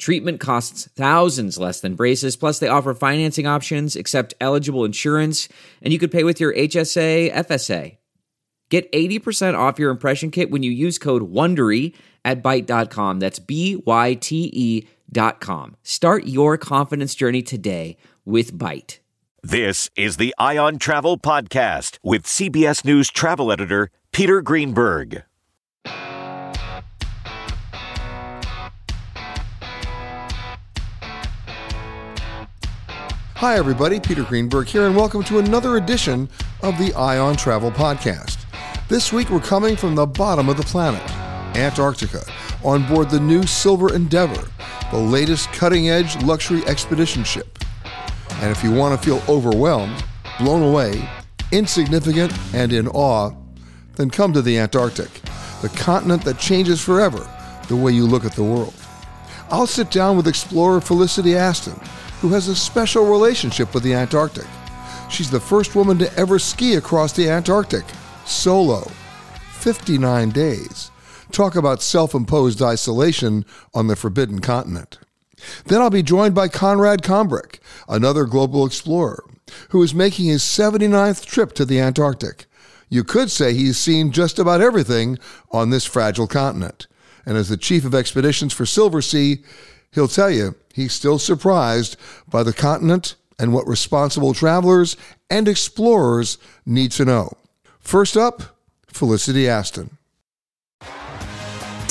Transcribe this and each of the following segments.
Treatment costs thousands less than braces, plus, they offer financing options, accept eligible insurance, and you could pay with your HSA, FSA. Get 80% off your impression kit when you use code WONDERY at Byte.com. That's B Y T E dot com. Start your confidence journey today with Byte. This is the Eye on Travel Podcast with CBS News travel editor Peter Greenberg. Hi, everybody. Peter Greenberg here, and welcome to another edition of the Eye on Travel Podcast. This week, we're coming from the bottom of the planet, Antarctica, on board the new Silver Endeavour, the latest cutting edge luxury expedition ship. And if you want to feel overwhelmed, blown away, insignificant, and in awe, then come to the Antarctic, the continent that changes forever the way you look at the world. I'll sit down with explorer Felicity Aston who has a special relationship with the Antarctic. She's the first woman to ever ski across the Antarctic, solo. 59 days. Talk about self imposed isolation on the forbidden continent. Then I'll be joined by Conrad Combrink, another global explorer, who is making his 79th trip to the Antarctic. You could say he's seen just about everything on this fragile continent. And as the chief of expeditions for Silversea, he'll tell you he's still surprised by the continent and what responsible travelers and explorers need to know. First up, Felicity Aston.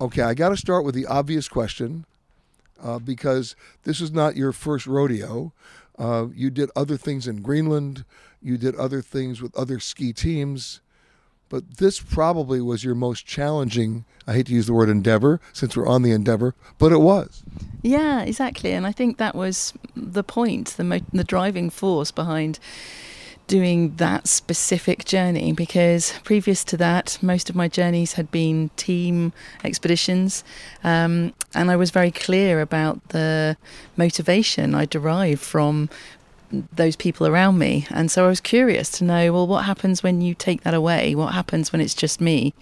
Okay, I got to start with the obvious question uh, because this is not your first rodeo. Uh, you did other things in Greenland, you did other things with other ski teams, but this probably was your most challenging. I hate to use the word endeavor since we're on the endeavor, but it was. Yeah, exactly. And I think that was the point, the, mo- the driving force behind doing that specific journey because previous to that, most of my journeys had been team expeditions. Um, and I was very clear about the motivation I derived from those people around me. And so I was curious to know well, what happens when you take that away? What happens when it's just me?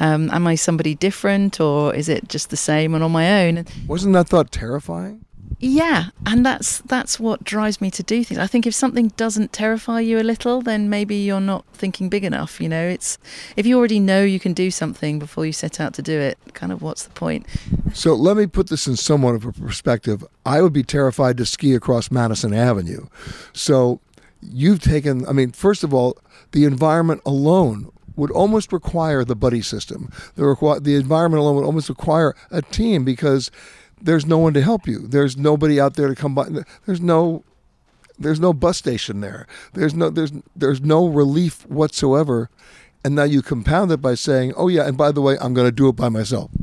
Um, am I somebody different or is it just the same and on my own? Wasn't that thought terrifying? Yeah, and that's that's what drives me to do things. I think if something doesn't terrify you a little, then maybe you're not thinking big enough. You know, it's if you already know you can do something before you set out to do it, kind of what's the point? So let me put this in somewhat of a perspective. I would be terrified to ski across Madison Avenue. So you've taken, I mean, first of all, the environment alone would almost require the buddy system. The, requ- the environment alone would almost require a team because there's no one to help you. There's nobody out there to come by. There's no there's no bus station there. There's no there's there's no relief whatsoever. And now you compound it by saying, "Oh yeah, and by the way, I'm going to do it by myself."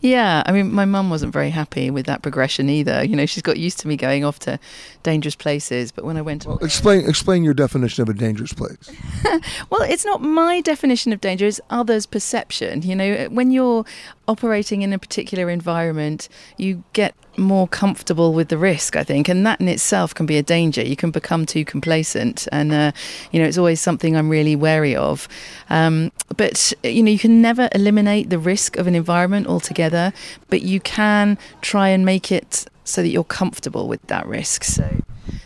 Yeah, I mean, my mum wasn't very happy with that progression either. You know, she's got used to me going off to dangerous places, but when I went, well, explain explain your definition of a dangerous place. well, it's not my definition of danger; it's others' perception. You know, when you're operating in a particular environment, you get more comfortable with the risk, I think, and that in itself can be a danger. You can become too complacent, and uh, you know it's always something I'm really wary of. Um, but you know, you can never eliminate the risk of an environment altogether, but you can try and make it so that you're comfortable with that risk. So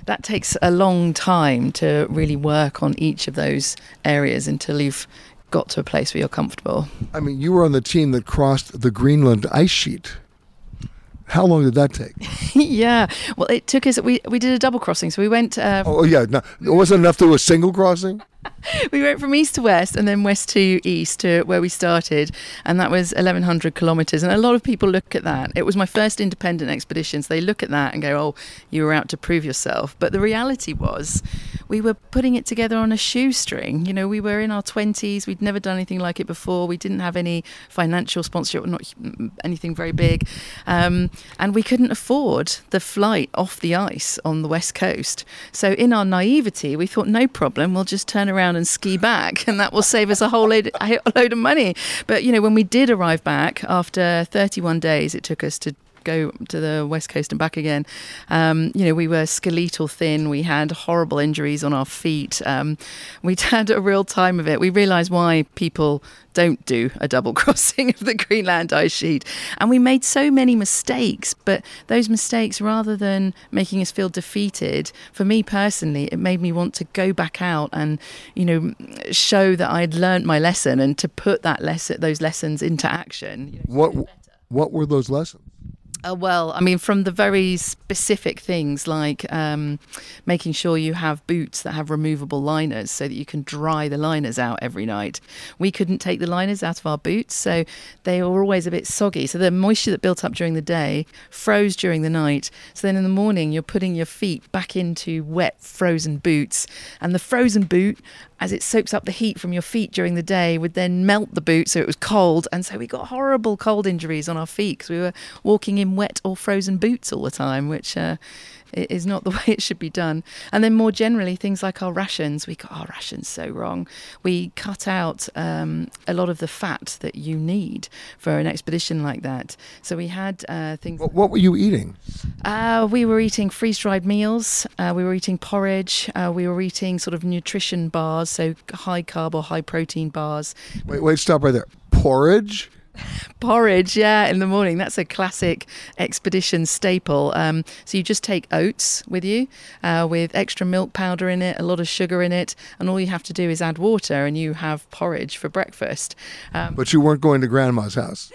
that takes a long time to really work on each of those areas until you've got to a place where you're comfortable. I mean, you were on the team that crossed the Greenland ice sheet. How long did that take? yeah, well, it took us. We we did a double crossing, so we went. Uh, oh yeah, no, it wasn't enough to do a single crossing. we went from east to west and then west to east to where we started, and that was 1,100 kilometres. And a lot of people look at that. It was my first independent expedition, so they look at that and go, "Oh, you were out to prove yourself." But the reality was, we were putting it together on a shoestring. You know, we were in our 20s. We'd never done anything like it before. We didn't have any financial sponsorship, not anything very big, um, and we couldn't afford the flight off the ice on the west coast. So, in our naivety, we thought, "No problem. We'll just turn around and ski back, and that will save us a whole load, a load of money. But you know, when we did arrive back after 31 days, it took us to go to the west coast and back again. Um, you know, we were skeletal thin. We had horrible injuries on our feet. Um, we'd had a real time of it. We realised why people don't do a double crossing of the Greenland ice sheet. And we made so many mistakes, but those mistakes, rather than making us feel defeated, for me personally, it made me want to go back out and, you know, show that I'd learned my lesson and to put that lesson, those lessons into action. You know, what, what were those lessons? Uh, well, I mean, from the very specific things like um, making sure you have boots that have removable liners so that you can dry the liners out every night. We couldn't take the liners out of our boots, so they were always a bit soggy. So the moisture that built up during the day froze during the night. So then in the morning, you're putting your feet back into wet, frozen boots, and the frozen boot as it soaks up the heat from your feet during the day, would then melt the boot so it was cold. And so we got horrible cold injuries on our feet because we were walking in wet or frozen boots all the time, which uh, is not the way it should be done. And then more generally, things like our rations. We got our rations so wrong. We cut out um, a lot of the fat that you need for an expedition like that. So we had uh, things. What, what, were you eating? Uh, we were eating freeze dried meals. Uh, we were eating porridge. Uh, we were eating sort of nutrition bars, so high carb or high protein bars. Wait, wait, stop right there. Porridge? Porridge, yeah, in the morning. That's a classic expedition staple. Um, so you just take oats with you, uh, with extra milk powder in it, a lot of sugar in it, and all you have to do is add water, and you have porridge for breakfast. Um, but you weren't going to grandma's house.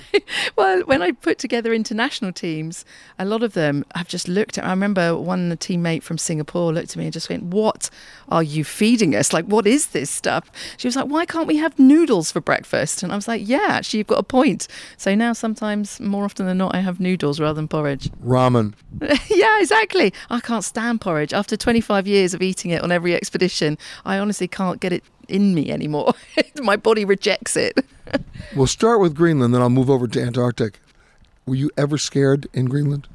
well, when I put together international teams, a lot of them have just looked at. I remember one teammate from Singapore looked at me and just went, "What are you feeding us? Like, what is this stuff?" She was like, "Why can't we have noodles for breakfast?" And I was like, "Yeah." actually you've got a point. So now sometimes, more often than not, I have noodles rather than porridge. Ramen. yeah, exactly. I can't stand porridge. After 25 years of eating it on every expedition, I honestly can't get it in me anymore. My body rejects it. we'll start with Greenland, then I'll move over to Antarctic. Were you ever scared in Greenland?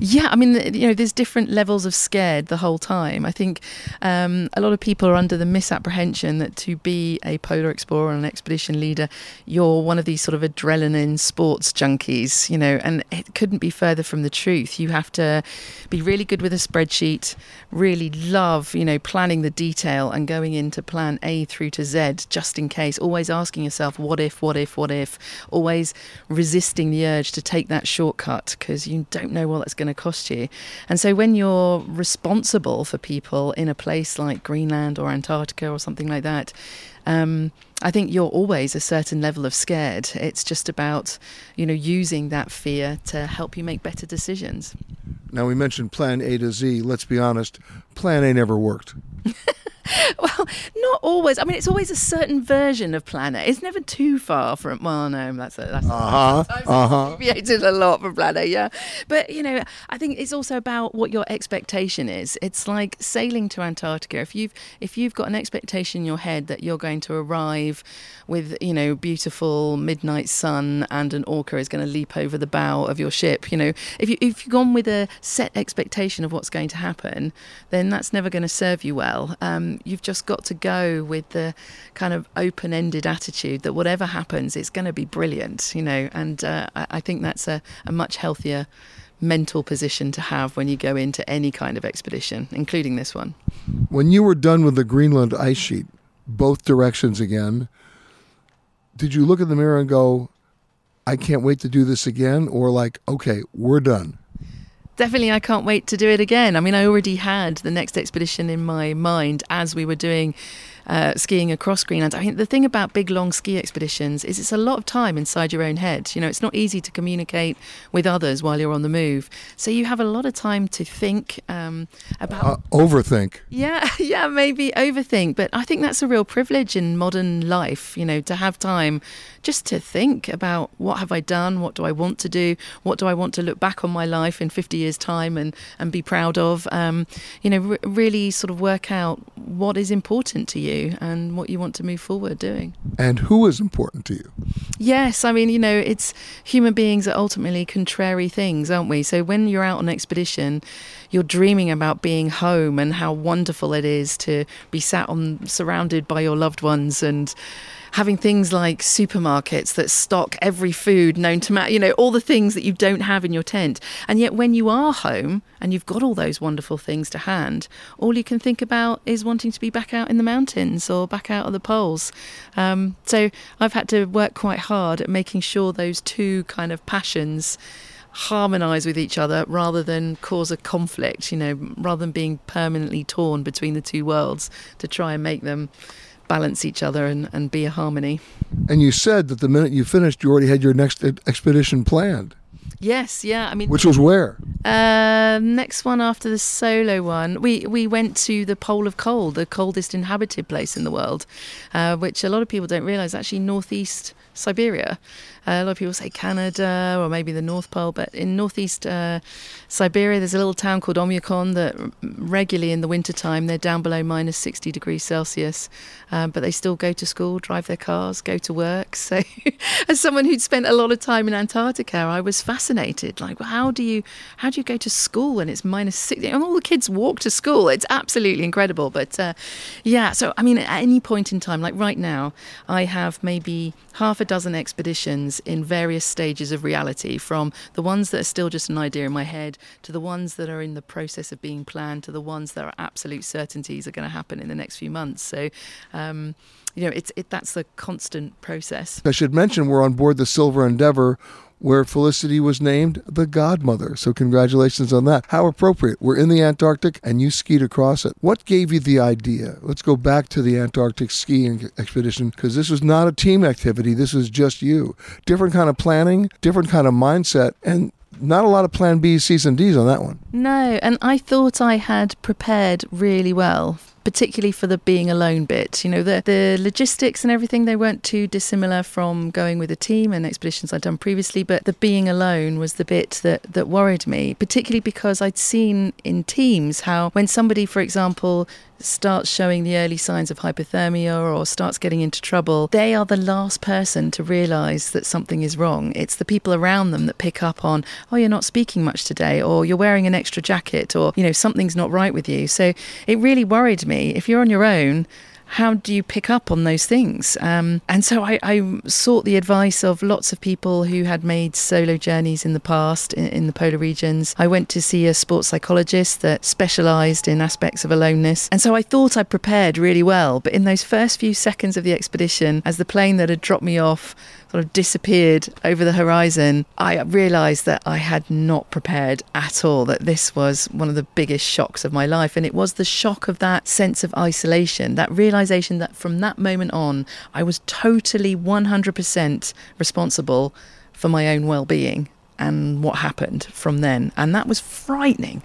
Yeah, I mean, you know, there's different levels of scared the whole time. I think um, a lot of people are under the misapprehension that to be a polar explorer and an expedition leader, you're one of these sort of adrenaline sports junkies, you know, and it couldn't be further from the truth. You have to be really good with a spreadsheet, really love, you know, planning the detail and going into plan A through to Z just in case, always asking yourself, what if, what if, what if, always resisting the urge to take that shortcut because you don't know what that's going to cost you. And so when you're responsible for people in a place like Greenland or Antarctica or something like that, um, I think you're always a certain level of scared. It's just about, you know, using that fear to help you make better decisions. Now, we mentioned plan A to Z. Let's be honest, plan A never worked. well, not always. I mean, it's always a certain version of Planet. It's never too far from. Well, no, that's a, that's uh huh. Uh huh. Deviated a lot from Planet, yeah. But you know, I think it's also about what your expectation is. It's like sailing to Antarctica. If you've if you've got an expectation in your head that you're going to arrive with you know beautiful midnight sun and an orca is going to leap over the bow of your ship, you know, if you if you've gone with a set expectation of what's going to happen, then that's never going to serve you well. Um, you've just got to go with the kind of open ended attitude that whatever happens, it's going to be brilliant, you know. And uh, I, I, think that's a, a much healthier mental position to have when you go into any kind of expedition, including this one. When you were done with the Greenland ice sheet, both directions again, did you look in the mirror and go, I can't wait to do this again? Or like, okay, we're done? Definitely I can't wait to do it again. I mean, I already had the next expedition in my mind as we were doing uh, skiing across Greenland. I mean, the thing about big, long ski expeditions is it's a lot of time inside your own head. You know, it's not easy to communicate with others while you're on the move. So you have a lot of time to think um, about. Uh, overthink. Yeah, yeah, maybe overthink. But I think that's a real privilege in modern life, you know, to have time just to think about what have I done? What do I want to do? What do I want to look back on my life in 50 years' time and, and be proud of? Um, you know, r- really sort of work out what is important to you and what you want to move forward doing. And who is important to you? Yes, I mean, you know, it's human beings are ultimately contrary things, aren't we? So when you're out on expedition, you're dreaming about being home and how wonderful it is to be sat on surrounded by your loved ones and having things like supermarkets that stock every food known to man, you know, all the things that you don't have in your tent. And yet, when you are home and you've got all those wonderful things to hand, all you can think about is wanting to be back out in the mountains or back out of the poles. Um, so I've had to work quite hard at making sure those two kind of passions harmonize with each other rather than cause a conflict, you know, rather than being permanently torn between the two worlds to try and make them balance each other and, and be a harmony. And you said that the minute you finished, you already had your next expedition planned. Yes, yeah. I mean, which was where? Uh, next one after the solo one, we we went to the Pole of Cold, the coldest inhabited place in the world, uh, which a lot of people don't realise actually northeast Siberia. Uh, a lot of people say Canada or maybe the North Pole, but in northeast uh, Siberia, there's a little town called Oymyakon that regularly in the wintertime they're down below minus 60 degrees Celsius, um, but they still go to school, drive their cars, go to work. So, as someone who'd spent a lot of time in Antarctica, I was fascinated. Like, how do you how do you go to school when it's minus 60? And all the kids walk to school. It's absolutely incredible. But uh, yeah, so I mean, at any point in time, like right now, I have maybe half a dozen expeditions in various stages of reality, from the ones that are still just an idea in my head to the ones that are in the process of being planned to the ones that are absolute certainties are going to happen in the next few months. So, um, you know, it's it, that's the constant process. I should mention we're on board the Silver Endeavour where Felicity was named the godmother. So, congratulations on that. How appropriate. We're in the Antarctic and you skied across it. What gave you the idea? Let's go back to the Antarctic skiing expedition because this was not a team activity. This was just you. Different kind of planning, different kind of mindset, and not a lot of plan B's, C's, and D's on that one. No, and I thought I had prepared really well particularly for the being alone bit. You know, the the logistics and everything they weren't too dissimilar from going with a team and expeditions I'd done previously, but the being alone was the bit that that worried me, particularly because I'd seen in teams how when somebody, for example, starts showing the early signs of hypothermia or starts getting into trouble, they are the last person to realize that something is wrong. It's the people around them that pick up on, oh, you're not speaking much today, or you're wearing an extra jacket, or, you know, something's not right with you. So it really worried. If you're on your own, how do you pick up on those things? Um, and so I, I, sought the advice of lots of people who had made solo journeys in the past in, in the polar regions. I went to see a sports psychologist that specialised in aspects of aloneness. And so I thought I prepared really well. But in those first few seconds of the expedition, as the plane that had dropped me off sort of disappeared over the horizon, I realized that I had not prepared at all, that this was one of the biggest shocks of my life. And it was the shock of that sense of isolation, that realization that from that moment on, I was totally 100% responsible for my own well being and what happened from then. And that was frightening.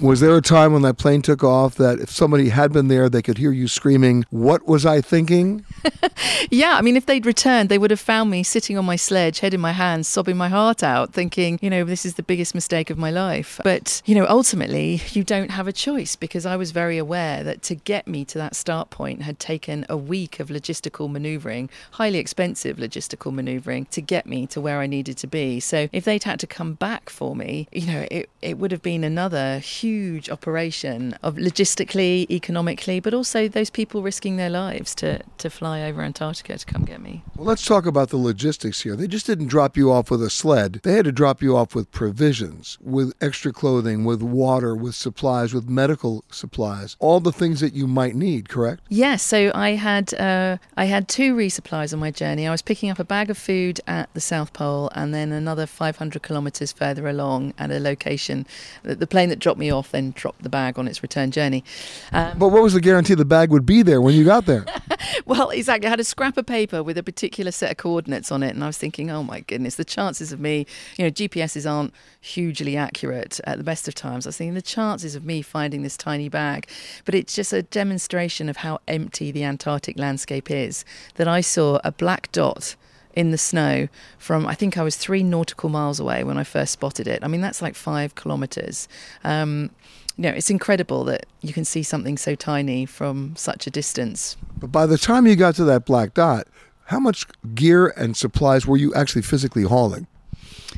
Was there a time when that plane took off that if somebody had been there, they could hear you screaming, What was I thinking? yeah, I mean, if they'd returned, they would have found me sitting on my sledge, head in my hands, sobbing my heart out, thinking, you know, this is the biggest mistake of my life. But, you know, ultimately, you don't have a choice because I was very aware that to get me to that start point had taken a week of logistical maneuvering, highly expensive logistical maneuvering, to get me to where I needed to be. So if they'd had to come back for me, you know, it, it would have been another huge operation of logistically, economically, but also those people risking their lives to, to fly over Antarctica to come get me. Well, let's talk about the logistics here. They just didn't drop you off with a sled. They had to drop you off with provisions, with extra clothing, with water, with supplies, with medical supplies, all the things that you might need, correct? Yes. So I had uh, I had two resupplies on my journey. I was picking up a bag of food at the South Pole and then another 500 kilometres further along at a location. That the plane that dropped me off then dropped the bag on its return journey. Um, but what was the guarantee the bag would be there when you got there? well, exactly. I had a scrap of paper with a particular set of coordinates on it, and I was thinking, oh my goodness, the chances of me, you know, GPSs aren't hugely accurate at the best of times. I was thinking the chances of me finding this tiny bag, but it's just a demonstration of how empty the Antarctic landscape is that I saw a black dot in the snow from I think I was three nautical miles away when I first spotted it. I mean that's like five kilometers. Um, you know, it's incredible that you can see something so tiny from such a distance. But by the time you got to that black dot, how much gear and supplies were you actually physically hauling?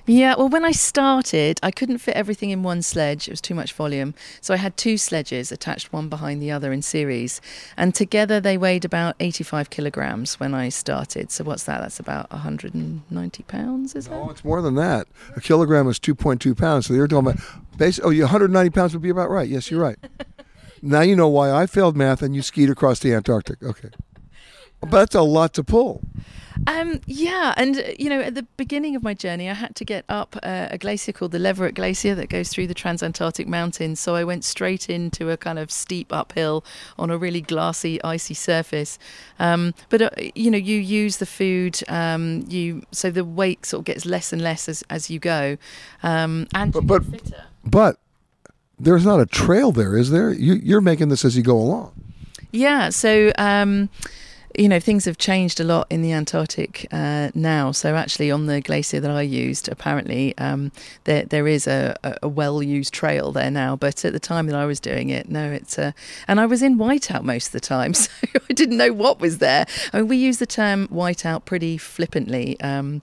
Yeah, well, when I started, I couldn't fit everything in one sledge. It was too much volume. So I had two sledges attached one behind the other in series. And together they weighed about 85 kilograms when I started. So what's that? That's about 190 pounds, is no, it? Oh, it's more than that. A kilogram is 2.2 pounds. So you're talking about, base, oh, 190 pounds would be about right. Yes, you're right. now you know why I failed math and you skied across the Antarctic. Okay. But that's a lot to pull. Um, yeah, and uh, you know, at the beginning of my journey, I had to get up uh, a glacier called the Leverett Glacier that goes through the Transantarctic Mountains. So I went straight into a kind of steep uphill on a really glassy, icy surface. Um, but uh, you know, you use the food, um, you so the weight sort of gets less and less as as you go, um, and but but, but there's not a trail there, is there? You, you're making this as you go along. Yeah. So um, you know, things have changed a lot in the Antarctic uh, now. So actually, on the glacier that I used, apparently um, there there is a, a well used trail there now. But at the time that I was doing it, no, it's a, and I was in whiteout most of the time, so I didn't know what was there. I mean, we use the term whiteout pretty flippantly. Um,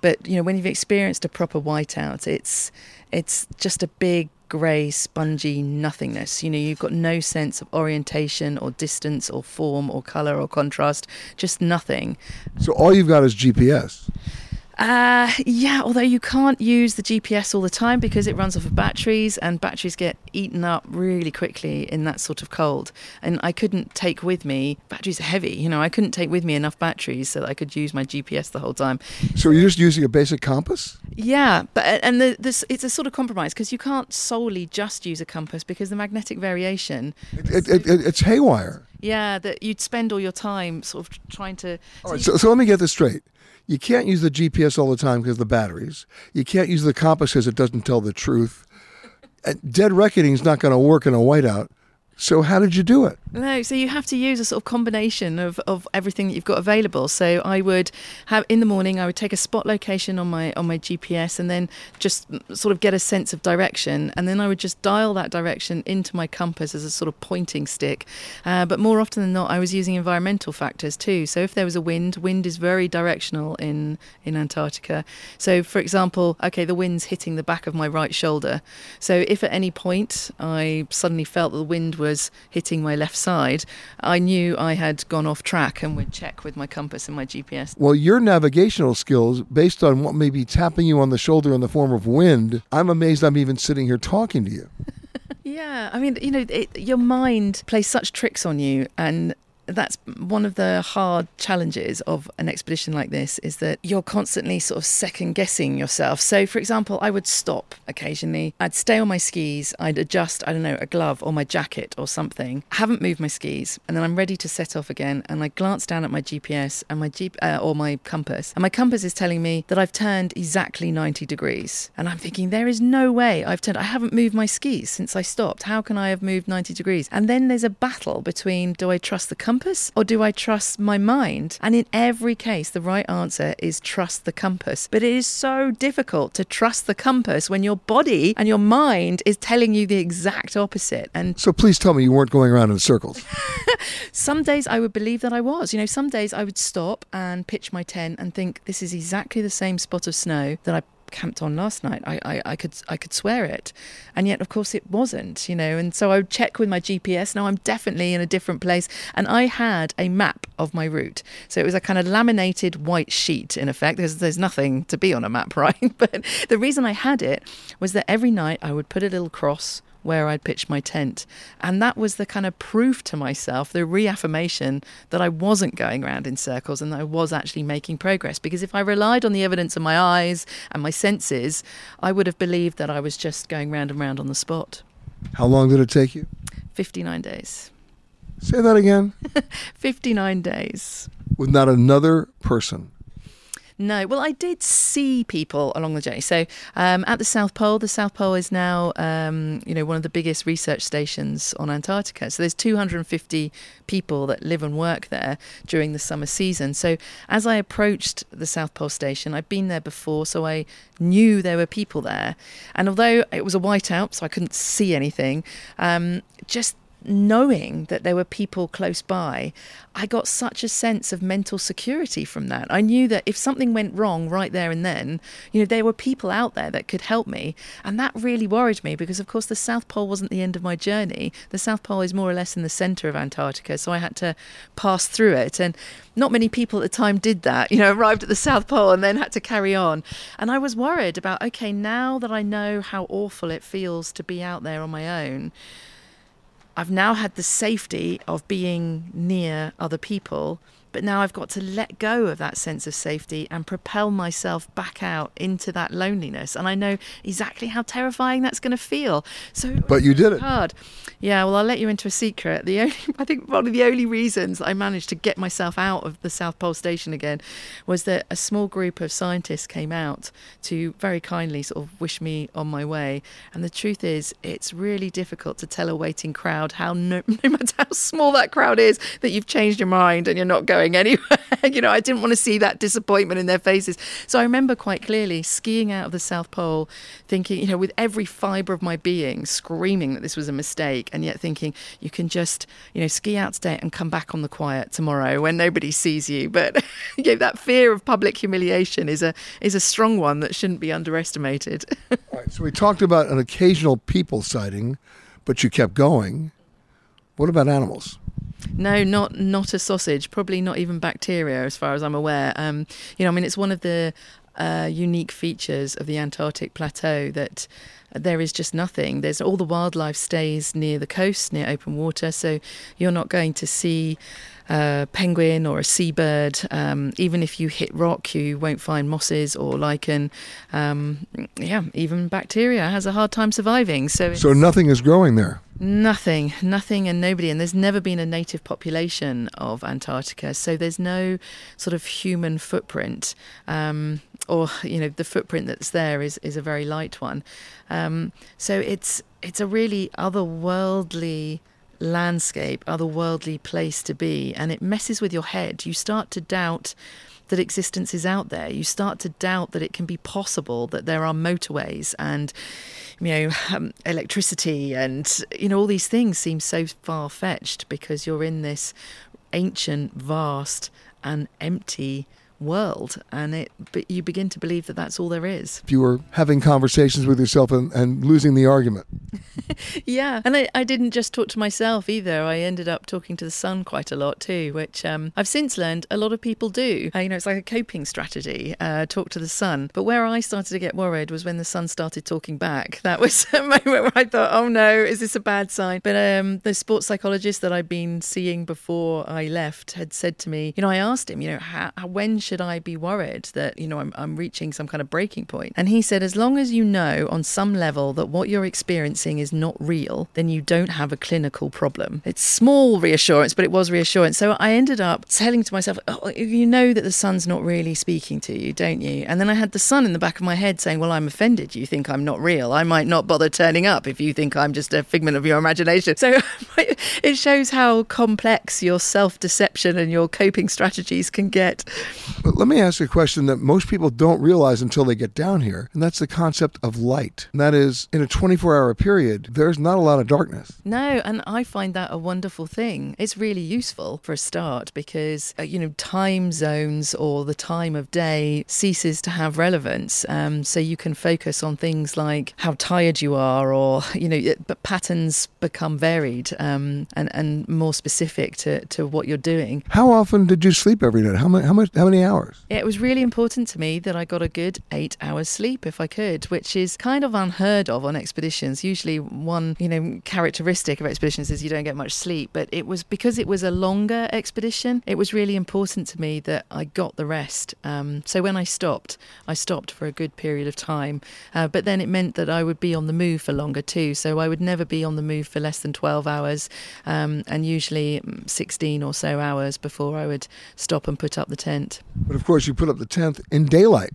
but you know, when you've experienced a proper whiteout, it's it's just a big grey, spongy nothingness. You know, you've got no sense of orientation or distance or form or colour or contrast, just nothing. So all you've got is GPS. Uh, yeah, although you can't use the GPS all the time because it runs off of batteries and batteries get eaten up really quickly in that sort of cold. And I couldn't take with me, batteries are heavy, you know, I couldn't take with me enough batteries so that I could use my GPS the whole time. So you're just using a basic compass? Yeah, but and the, this it's a sort of compromise because you can't solely just use a compass because the magnetic variation. It, it, it, it's haywire. Yeah, that you'd spend all your time sort of trying to. All right, so, so let me get this straight you can't use the GPS all the time because of the batteries. You can't use the compass because it doesn't tell the truth. Dead reckoning is not going to work in a whiteout. So how did you do it? No, so you have to use a sort of combination of, of everything that you've got available. So I would have in the morning I would take a spot location on my on my GPS and then just sort of get a sense of direction and then I would just dial that direction into my compass as a sort of pointing stick. Uh, but more often than not I was using environmental factors too. So if there was a wind, wind is very directional in in Antarctica. So for example, okay, the wind's hitting the back of my right shoulder. So if at any point I suddenly felt that the wind was hitting my left side, I knew I had gone off track and would check with my compass and my GPS. Well, your navigational skills, based on what may be tapping you on the shoulder in the form of wind, I'm amazed I'm even sitting here talking to you. yeah, I mean, you know, it, your mind plays such tricks on you, and that's one of the hard challenges of an expedition like this is that you're constantly sort of second guessing yourself. So, for example, I would stop occasionally. I'd stay on my skis. I'd adjust, I don't know, a glove or my jacket or something. I haven't moved my skis, and then I'm ready to set off again. And I glance down at my GPS and my G- uh, or my compass, and my compass is telling me that I've turned exactly 90 degrees. And I'm thinking, there is no way I've turned. I haven't moved my skis since I stopped. How can I have moved 90 degrees? And then there's a battle between do I trust the compass? Compass or do I trust my mind? And in every case, the right answer is trust the compass. But it is so difficult to trust the compass when your body and your mind is telling you the exact opposite. And so please tell me you weren't going around in circles. some days I would believe that I was. You know, some days I would stop and pitch my tent and think this is exactly the same spot of snow that I camped on last night. I, I, I could I could swear it, and yet of course it wasn't. You know, and so I would check with my GPS. Now I'm definitely in a different place, and I had a map of my route. So it was a kind of laminated white sheet in effect. There's there's nothing to be on a map, right? but the reason I had it was that every night I would put a little cross where I'd pitched my tent. And that was the kind of proof to myself, the reaffirmation that I wasn't going around in circles and that I was actually making progress. Because if I relied on the evidence of my eyes and my senses, I would have believed that I was just going round and round on the spot. How long did it take you? 59 days. Say that again. 59 days. With not another person no, well, I did see people along the journey. So um, at the South Pole, the South Pole is now, um, you know, one of the biggest research stations on Antarctica. So there's 250 people that live and work there during the summer season. So as I approached the South Pole station, I'd been there before, so I knew there were people there. And although it was a whiteout, so I couldn't see anything, um, just knowing that there were people close by, I got such a sense of mental security from that. I knew that if something went wrong right there and then, you know, there were people out there that could help me. And that really worried me because, of course, the South Pole wasn't the end of my journey. The South Pole is more or less in the center of Antarctica. So I had to pass through it. And not many people at the time did that, you know, arrived at the South Pole and then had to carry on. And I was worried about, okay, now that I know how awful it feels to be out there on my own I've now had the safety of being near other people but now I've got to let go of that sense of safety and propel myself back out into that loneliness. And I know exactly how terrifying that's going to feel. So, but you did it hard. Yeah. Well, I'll let you into a secret. The only, I think, one of the only reasons I managed to get myself out of the South Pole Station again was that a small group of scientists came out to very kindly sort of wish me on my way. And the truth is, it's really difficult to tell a waiting crowd how no, no matter how small that crowd is that you've changed your mind and you're not going going anywhere. you know, I didn't want to see that disappointment in their faces. So I remember quite clearly skiing out of the South Pole, thinking, you know, with every fibre of my being, screaming that this was a mistake, and yet thinking you can just, you know, ski out today and come back on the quiet tomorrow when nobody sees you. But you know, that fear of public humiliation is a is a strong one that shouldn't be underestimated. Right. So we talked about an occasional people sighting, but you kept going. What about animals? No, not not a sausage. Probably not even bacteria, as far as I'm aware. Um, you know, I mean, it's one of the uh, unique features of the Antarctic plateau that there is just nothing. There's all the wildlife stays near the coast, near open water, so you're not going to see a penguin or a seabird. Um, even if you hit rock, you won't find mosses or lichen. Um, yeah, even bacteria has a hard time surviving. So, so nothing is growing there. Nothing, nothing, and nobody. And there's never been a native population of Antarctica, so there's no sort of human footprint, um, or you know, the footprint that's there is is a very light one. Um, so it's it's a really otherworldly landscape, otherworldly place to be, and it messes with your head. You start to doubt that existence is out there. You start to doubt that it can be possible that there are motorways and you know um, electricity and you know all these things seem so far fetched because you're in this ancient, vast, and empty world and it but you begin to believe that that's all there is if you were having conversations with yourself and, and losing the argument yeah, and I, I didn't just talk to myself either. I ended up talking to the sun quite a lot too, which um, I've since learned a lot of people do. Uh, you know, it's like a coping strategy, uh, talk to the sun. But where I started to get worried was when the sun started talking back. That was a moment where I thought, oh no, is this a bad sign? But um, the sports psychologist that I'd been seeing before I left had said to me, you know, I asked him, you know, how, when should I be worried that, you know, I'm, I'm reaching some kind of breaking point? And he said, as long as you know on some level that what you're experiencing is not real, then you don't have a clinical problem. It's small reassurance, but it was reassurance. So I ended up telling to myself, oh, you know that the sun's not really speaking to you, don't you? And then I had the sun in the back of my head saying, well, I'm offended. You think I'm not real. I might not bother turning up if you think I'm just a figment of your imagination. So it shows how complex your self deception and your coping strategies can get. But let me ask you a question that most people don't realize until they get down here, and that's the concept of light. And that is, in a 24 hour period, there's not a lot of darkness. No, and I find that a wonderful thing. It's really useful for a start because, uh, you know, time zones or the time of day ceases to have relevance. Um, so you can focus on things like how tired you are or, you know, but patterns become varied um, and, and more specific to, to what you're doing. How often did you sleep every night? How, many, how, much, how many hours? It was really important to me that I got a good eight hours sleep if I could, which is kind of unheard of on expeditions. Usually, one you know characteristic of expeditions is you don't get much sleep, but it was because it was a longer expedition. It was really important to me that I got the rest. Um, so when I stopped, I stopped for a good period of time, uh, but then it meant that I would be on the move for longer too. So I would never be on the move for less than 12 hours, um, and usually 16 or so hours before I would stop and put up the tent. But of course, you put up the tent in daylight.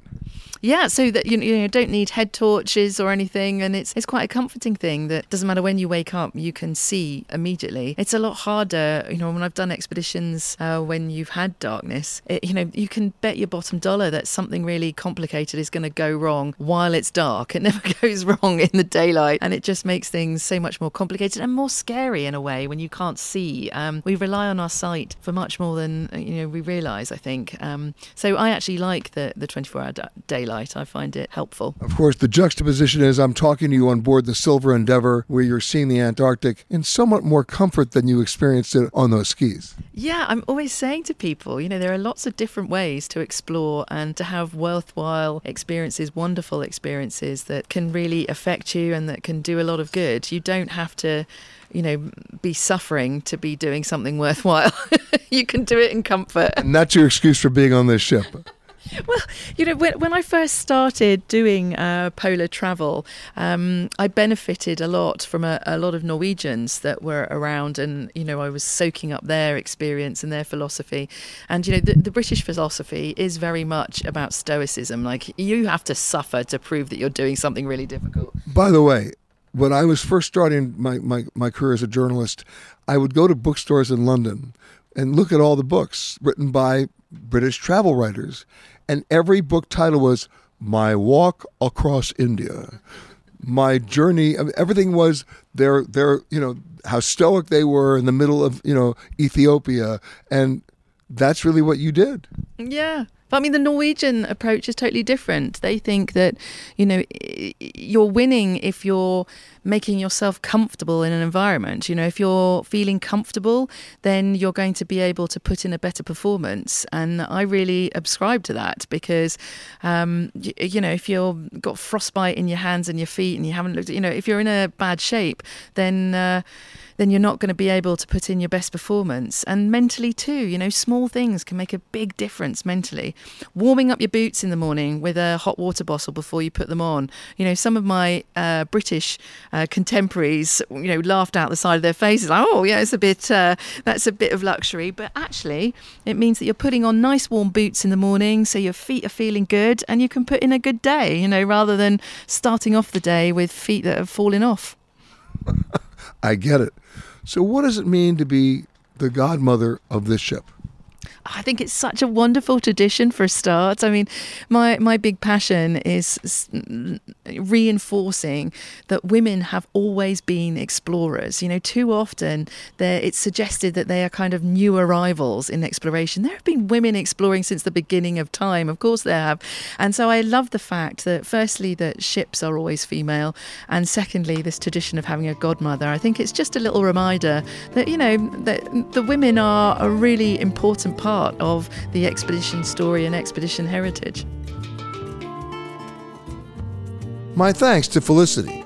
Yeah, so that you, you know, don't need head torches or anything, and it's it's quite a comforting thing that doesn't matter when you wake up, you can see immediately. It's a lot harder, you know, when I've done expeditions uh, when you've had darkness. It, you know, you can bet your bottom dollar that something really complicated is going to go wrong while it's dark. It never goes wrong in the daylight, and it just makes things so much more complicated and more scary in a way when you can't see. Um, we rely on our sight for much more than you know we realise. I think. Um, Um, so I actually like the the 24 hour daylight daylight. I find it helpful. Of course, the juxtaposition is I'm talking to you on board the Silver Endeavour, where you're seeing the Antarctic in somewhat more comfort than you experienced it on those skis. Yeah, I'm always saying to people, you know, there are lots of different ways to explore and to have worthwhile experiences, wonderful experiences that can really affect you and that can do a lot of good. You don't have to you know, be suffering to be doing something worthwhile. you can do it in comfort. And that's your excuse for being on this ship. Well, you know, when, when I first started doing uh, polar travel, um, I benefited a lot from a, a, lot of Norwegians that were around, and you know, I was soaking up their experience and their philosophy. And you know, the, the British philosophy is very much about stoicism. Like you have to suffer to prove that you're doing something really difficult. By the way, when I was first starting my, my, my career as a journalist, I would go to bookstores in London and look at all the books written by British travel writers and every book title was My Walk Across India. My journey, everything was their, their, you know, how stoic they were in the middle of, you know, Ethiopia. And that's really what you did. Yeah. But I mean, the Norwegian approach is totally different. They think that, you know, you're winning if you're making yourself comfortable in an environment. You know, if you're feeling comfortable, then you're going to be able to put in a better performance. And I really subscribe to that because, um, you, you, know, if you've got frostbite in your hands and your feet and you haven't looked you know, if you're in a bad shape, then. Uh, then you're not going to be able to put in your best performance. And mentally, too, you know, small things can make a big difference mentally. Warming up your boots in the morning with a hot water bottle before you put them on. You know, some of my uh, British uh, contemporaries, you know, laughed out the side of their faces, like, oh, yeah, it's a bit, uh, that's a bit of luxury. But actually, it means that you're putting on nice warm boots in the morning so your feet are feeling good and you can put in a good day, you know, rather than starting off the day with feet that have fallen off. I get it. So, what does it mean to be the godmother of this ship? I think it's such a wonderful tradition for a start. I mean, my my big passion is reinforcing that women have always been explorers. You know, too often it's suggested that they are kind of new arrivals in exploration. There have been women exploring since the beginning of time. Of course there have. And so I love the fact that firstly that ships are always female and secondly this tradition of having a godmother. I think it's just a little reminder that you know that the women are a really important part of the expedition story and expedition heritage. My thanks to Felicity.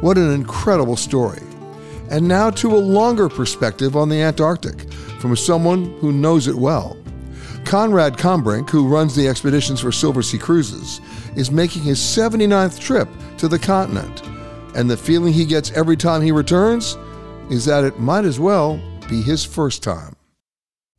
What an incredible story. And now to a longer perspective on the Antarctic from someone who knows it well. Conrad Combrink, who runs the expeditions for Silversea Cruises, is making his 79th trip to the continent. And the feeling he gets every time he returns is that it might as well be his first time.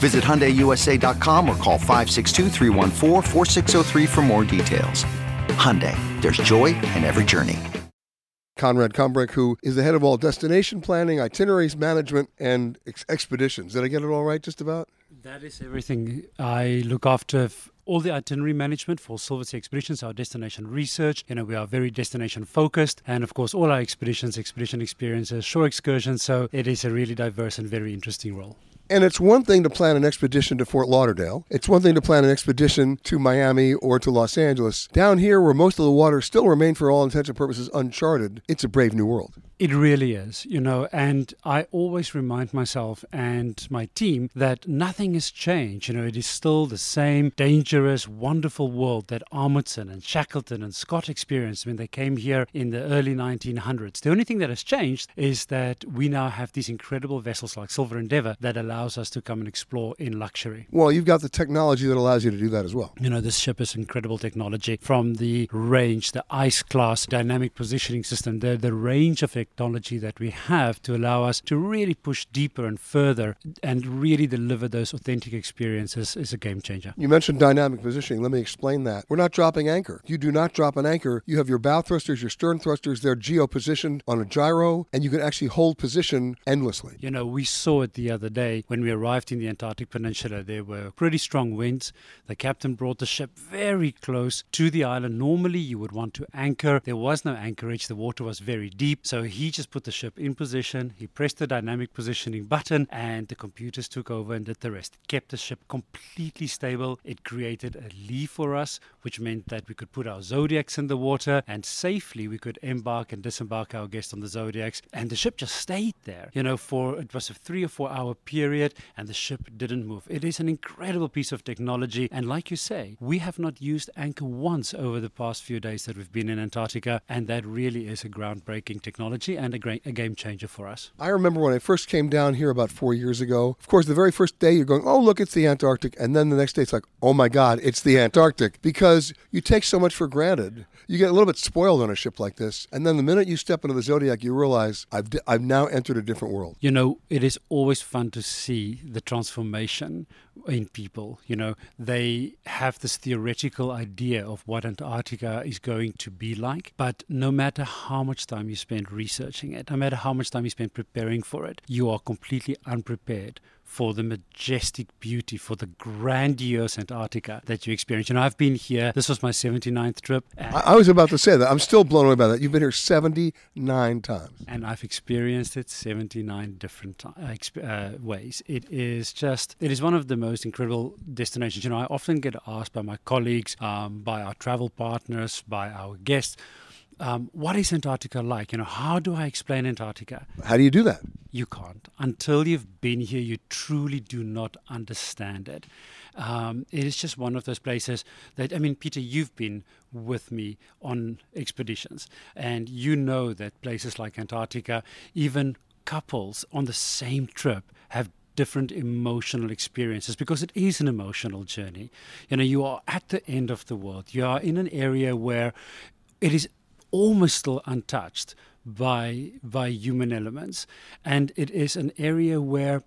Visit HyundaiUSA.com or call 562 for more details. Hyundai, there's joy in every journey. Conrad Combrink, who is the head of all destination planning, itineraries management, and ex- expeditions. Did I get it all right just about? That is everything. I look after all the itinerary management for Silversea Expeditions, our destination research. You know, we are very destination focused, and of course, all our expeditions, expedition experiences, shore excursions. So it is a really diverse and very interesting role. And it's one thing to plan an expedition to Fort Lauderdale. It's one thing to plan an expedition to Miami or to Los Angeles. Down here, where most of the waters still remain for all intents and purposes uncharted, it's a brave new world. It really is, you know, and I always remind myself and my team that nothing has changed. You know, it is still the same dangerous, wonderful world that Amundsen and Shackleton and Scott experienced when they came here in the early 1900s. The only thing that has changed is that we now have these incredible vessels like Silver Endeavour that allows us to come and explore in luxury. Well, you've got the technology that allows you to do that as well. You know, this ship is incredible technology from the range, the ice class dynamic positioning system, the, the range of technology that we have to allow us to really push deeper and further and really deliver those authentic experiences is a game changer. You mentioned dynamic positioning. Let me explain that. We're not dropping anchor. You do not drop an anchor. You have your bow thrusters, your stern thrusters, they're geo positioned on a gyro, and you can actually hold position endlessly. You know, we saw it the other day when we arrived in the Antarctic Peninsula. There were pretty strong winds. The captain brought the ship very close to the island. Normally, you would want to anchor. There was no anchorage, the water was very deep. So he just put the ship in position. He pressed the dynamic positioning button, and the computers took over and did the rest. It kept the ship completely stable. It created a lee for us, which meant that we could put our zodiacs in the water and safely we could embark and disembark our guests on the zodiacs. And the ship just stayed there, you know, for it was a three or four hour period, and the ship didn't move. It is an incredible piece of technology. And like you say, we have not used anchor once over the past few days that we've been in Antarctica. And that really is a groundbreaking technology and a, great, a game changer for us. I remember when I first came down here about four years ago. Of course, the very first day you're going, oh, look, it's the Antarctic. And then the next day it's like, oh my God, it's the Antarctic. Because you take so much for granted. You get a little bit spoiled on a ship like this. And then the minute you step into the Zodiac, you realize I've, I've now entered a different world. You know, it is always fun to see the transformation in people. You know, they have this theoretical idea of what Antarctica is going to be like, but no matter how much time you spend researching it, no matter how much time you spend preparing for it, you are completely unprepared for the majestic beauty, for the grandiose Antarctica that you experience. You know, I've been here. This was my 79th trip. I, I was about to say that. I'm still blown away by that. You've been here 79 times. And I've experienced it 79 different uh, uh, ways. It is just, it is one of the most most incredible destinations. You know, I often get asked by my colleagues, um, by our travel partners, by our guests, um, what is Antarctica like? You know, how do I explain Antarctica? How do you do that? You can't. Until you've been here, you truly do not understand it. Um, it is just one of those places that, I mean, Peter, you've been with me on expeditions, and you know that places like Antarctica, even couples on the same trip, have different emotional experiences because it is an emotional journey. You know, you are at the end of the world. You are in an area where it is almost still untouched by by human elements, and it is an area where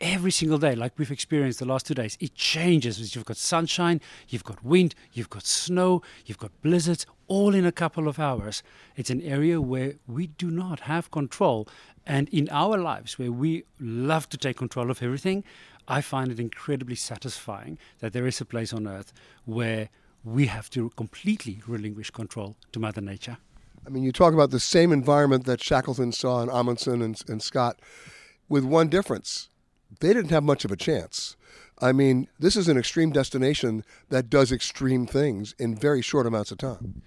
every single day, like we've experienced the last two days, it changes. You've got sunshine, you've got wind, you've got snow, you've got blizzards, all in a couple of hours. It's an area where we do not have control. And in our lives, where we love to take control of everything, I find it incredibly satisfying that there is a place on earth where we have to completely relinquish control to Mother Nature. I mean, you talk about the same environment that Shackleton saw in Amundsen and, and Scott, with one difference. They didn't have much of a chance. I mean, this is an extreme destination that does extreme things in very short amounts of time.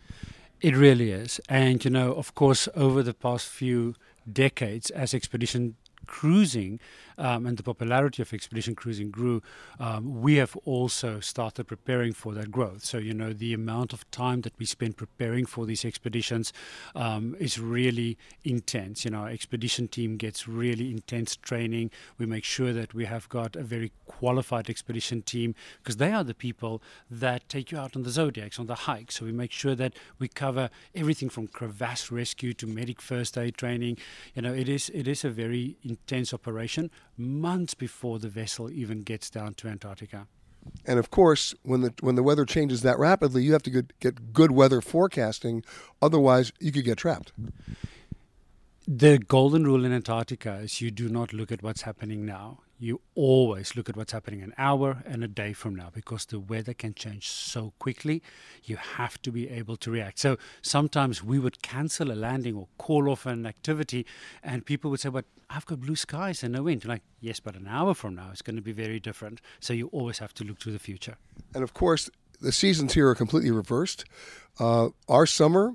It really is. And, you know, of course, over the past few decades, as expedition cruising um, and the popularity of expedition cruising grew, um, we have also started preparing for that growth. So, you know, the amount of time that we spend preparing for these expeditions um, is really intense. You know, our expedition team gets really intense training. We make sure that we have got a very qualified expedition team because they are the people that take you out on the zodiacs, on the hike. So we make sure that we cover everything from crevasse rescue to medic first aid training. You know, it is it is a very intense operation months before the vessel even gets down to Antarctica. And of course, when the when the weather changes that rapidly, you have to get, get good weather forecasting. Otherwise, you could get trapped. The golden rule in Antarctica is you do not look at what's happening now you always look at what's happening an hour and a day from now because the weather can change so quickly. You have to be able to react. So sometimes we would cancel a landing or call off an activity, and people would say, But I've got blue skies and no wind. You're like, yes, but an hour from now it's going to be very different. So you always have to look to the future. And of course, the seasons here are completely reversed. Uh, our summer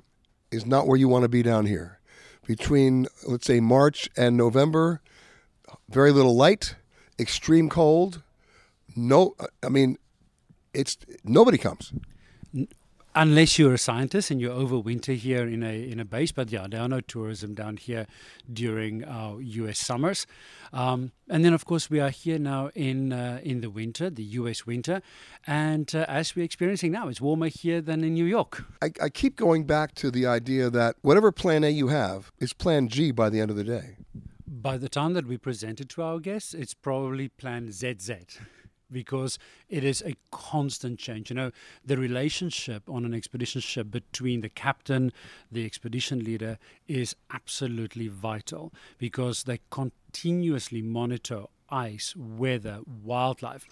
is not where you want to be down here. Between, let's say, March and November, very little light extreme cold. No, I mean, it's nobody comes. Unless you're a scientist and you overwinter here in a in a base, but yeah, there are no tourism down here during our U.S. summers, um, and then of course we are here now in uh, in the winter, the U.S. winter, and uh, as we're experiencing now, it's warmer here than in New York. I, I keep going back to the idea that whatever Plan A you have is Plan G by the end of the day by the time that we present it to our guests, it's probably plan ZZ because it is a constant change. You know, the relationship on an expedition ship between the captain, the expedition leader is absolutely vital because they continuously monitor ice, weather, wildlife.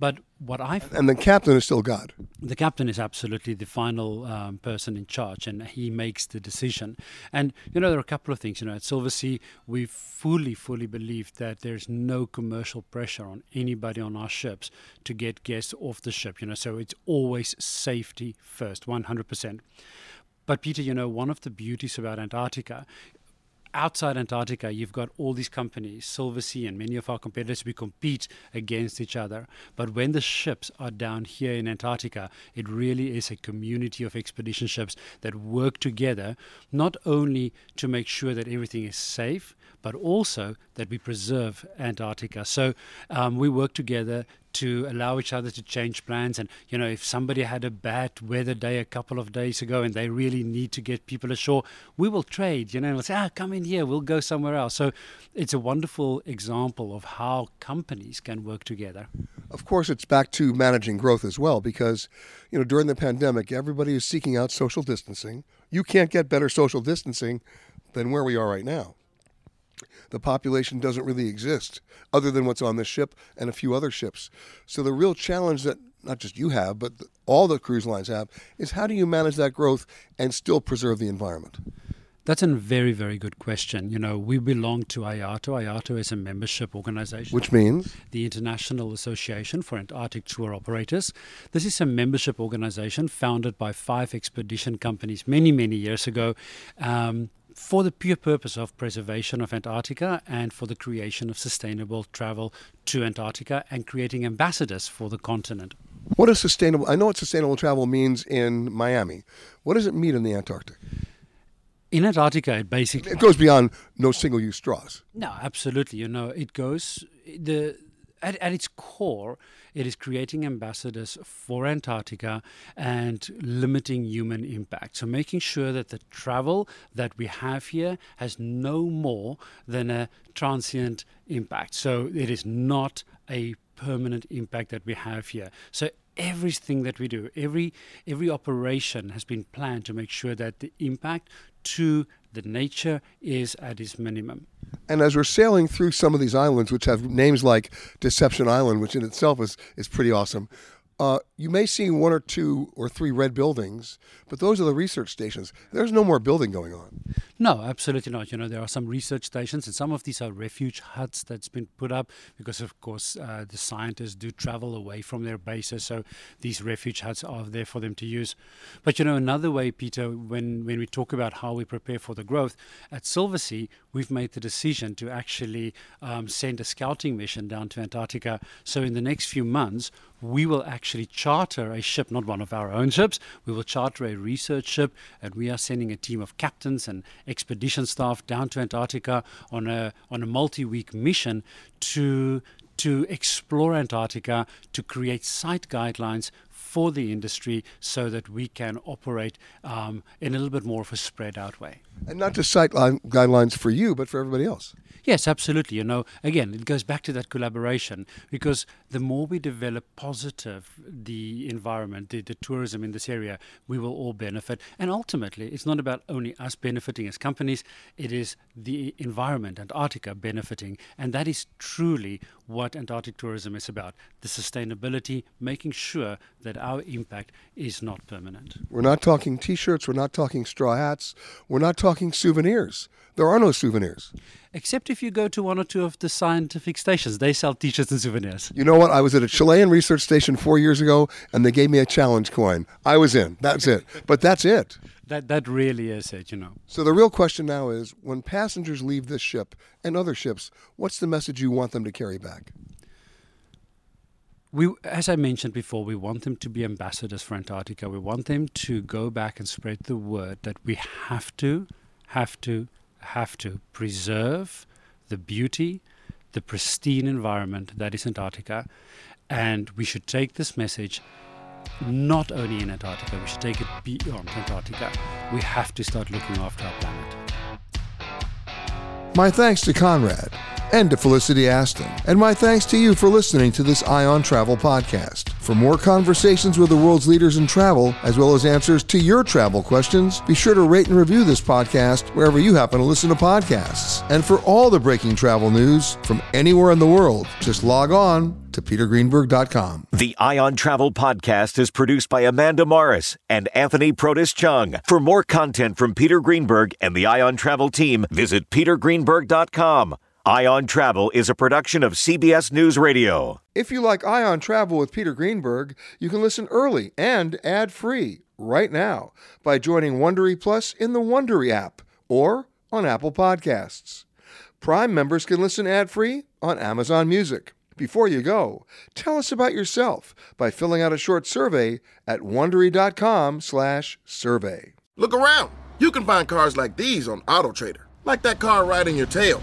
But what I and the captain is still God. The captain is absolutely the final um, person in charge, and he makes the decision. And you know, there are a couple of things. You know, at Silversea, we fully, fully believe that there's no commercial pressure on anybody on our ships to get guests off the ship. You know, so it's always safety first, 100%. But Peter, you know, one of the beauties about Antarctica outside Antarctica, you've got all these companies, Silversea and many of our competitors, we compete against each other. But when the ships are down here in Antarctica, it really is a community of expedition ships that work together, not only to make sure that everything is safe, but also that we preserve Antarctica. So um, we work together to allow each other to change plans. And, you know, if somebody had a bad weather day a couple of days ago and they really need to get people ashore, we will trade, you know, we'll say, ah, come in here, we'll go somewhere else. So it's a wonderful example of how companies can work together. Of course, it's back to managing growth as well, because, you know, during the pandemic, everybody is seeking out social distancing. You can't get better social distancing than where we are right now the population doesn't really exist other than what's on this ship and a few other ships. So the real challenge that not just you have, but all the cruise lines have, is how do you manage that growth and still preserve the environment? That's a very, very good question. You know, we belong to IATO. IATO is a membership organization. Which means? The International Association for Antarctic Tour Operators. This is a membership organization founded by five expedition companies many, many years ago. Um, for the pure purpose of preservation of Antarctica and for the creation of sustainable travel to Antarctica and creating ambassadors for the continent. What is sustainable? I know what sustainable travel means in Miami. What does it mean in the Antarctic? In Antarctica, it basically it goes beyond no single-use straws. No, absolutely. You know, it goes the at, at its core, it is creating ambassadors for Antarctica and limiting human impact. So, making sure that the travel that we have here has no more than a transient impact. So, it is not a permanent impact that we have here. So, everything that we do, every every operation has been planned to make sure that the impact to the nature is at its minimum. And as we're sailing through some of these islands, which have names like Deception Island, which in itself is, is pretty awesome, uh, you may see one or two or three red buildings, but those are the research stations. There's no more building going on. No, absolutely not. You know, there are some research stations, and some of these are refuge huts that's been put up because, of course, uh, the scientists do travel away from their bases, so these refuge huts are there for them to use. But you know, another way, Peter, when when we talk about how we prepare for the growth at Silversea, we've made the decision to actually um, send a scouting mission down to Antarctica. So in the next few months, we will actually charter a ship, not one of our own ships. We will charter a research ship, and we are sending a team of captains and expedition staff down to Antarctica on a on a multi-week mission to to explore Antarctica, to create site guidelines for the industry so that we can operate um, in a little bit more of a spread out way. And not just site guidelines for you, but for everybody else. Yes, absolutely. You know, again, it goes back to that collaboration because the more we develop positive the environment, the, the tourism in this area, we will all benefit. And ultimately, it's not about only us benefiting as companies, it is the environment, Antarctica benefiting. And that is truly what Antarctic tourism is about the sustainability, making sure that our impact is not permanent. We're not talking t shirts, we're not talking straw hats, we're not talking souvenirs. There are no souvenirs. Except if you go to one or two of the scientific stations, they sell t shirts and souvenirs. You know what? I was at a Chilean research station four years ago and they gave me a challenge coin. I was in. That's it. But that's it. That, that really is it, you know. So the real question now is when passengers leave this ship and other ships, what's the message you want them to carry back? we, as I mentioned before, we want them to be ambassadors for Antarctica. We want them to go back and spread the word that we have to, have to, have to preserve the beauty, the pristine environment that is Antarctica. And we should take this message not only in Antarctica, we should take it beyond Antarctica. We have to start looking after our planet. My thanks to Conrad and to Felicity Aston. And my thanks to you for listening to this Eye on Travel podcast. For more conversations with the world's leaders in travel, as well as answers to your travel questions, be sure to rate and review this podcast wherever you happen to listen to podcasts. And for all the breaking travel news from anywhere in the world, just log on to petergreenberg.com. The Eye on Travel Podcast is produced by Amanda Morris and Anthony Protis Chung. For more content from Peter Greenberg and the Eye on Travel team, visit petergreenberg.com. Eye on Travel is a production of CBS News Radio. If you like Eye on Travel with Peter Greenberg, you can listen early and ad-free right now by joining Wondery Plus in the Wondery app or on Apple Podcasts. Prime members can listen ad-free on Amazon Music. Before you go, tell us about yourself by filling out a short survey at wondery.com/survey. Look around. You can find cars like these on AutoTrader, like that car riding your tail.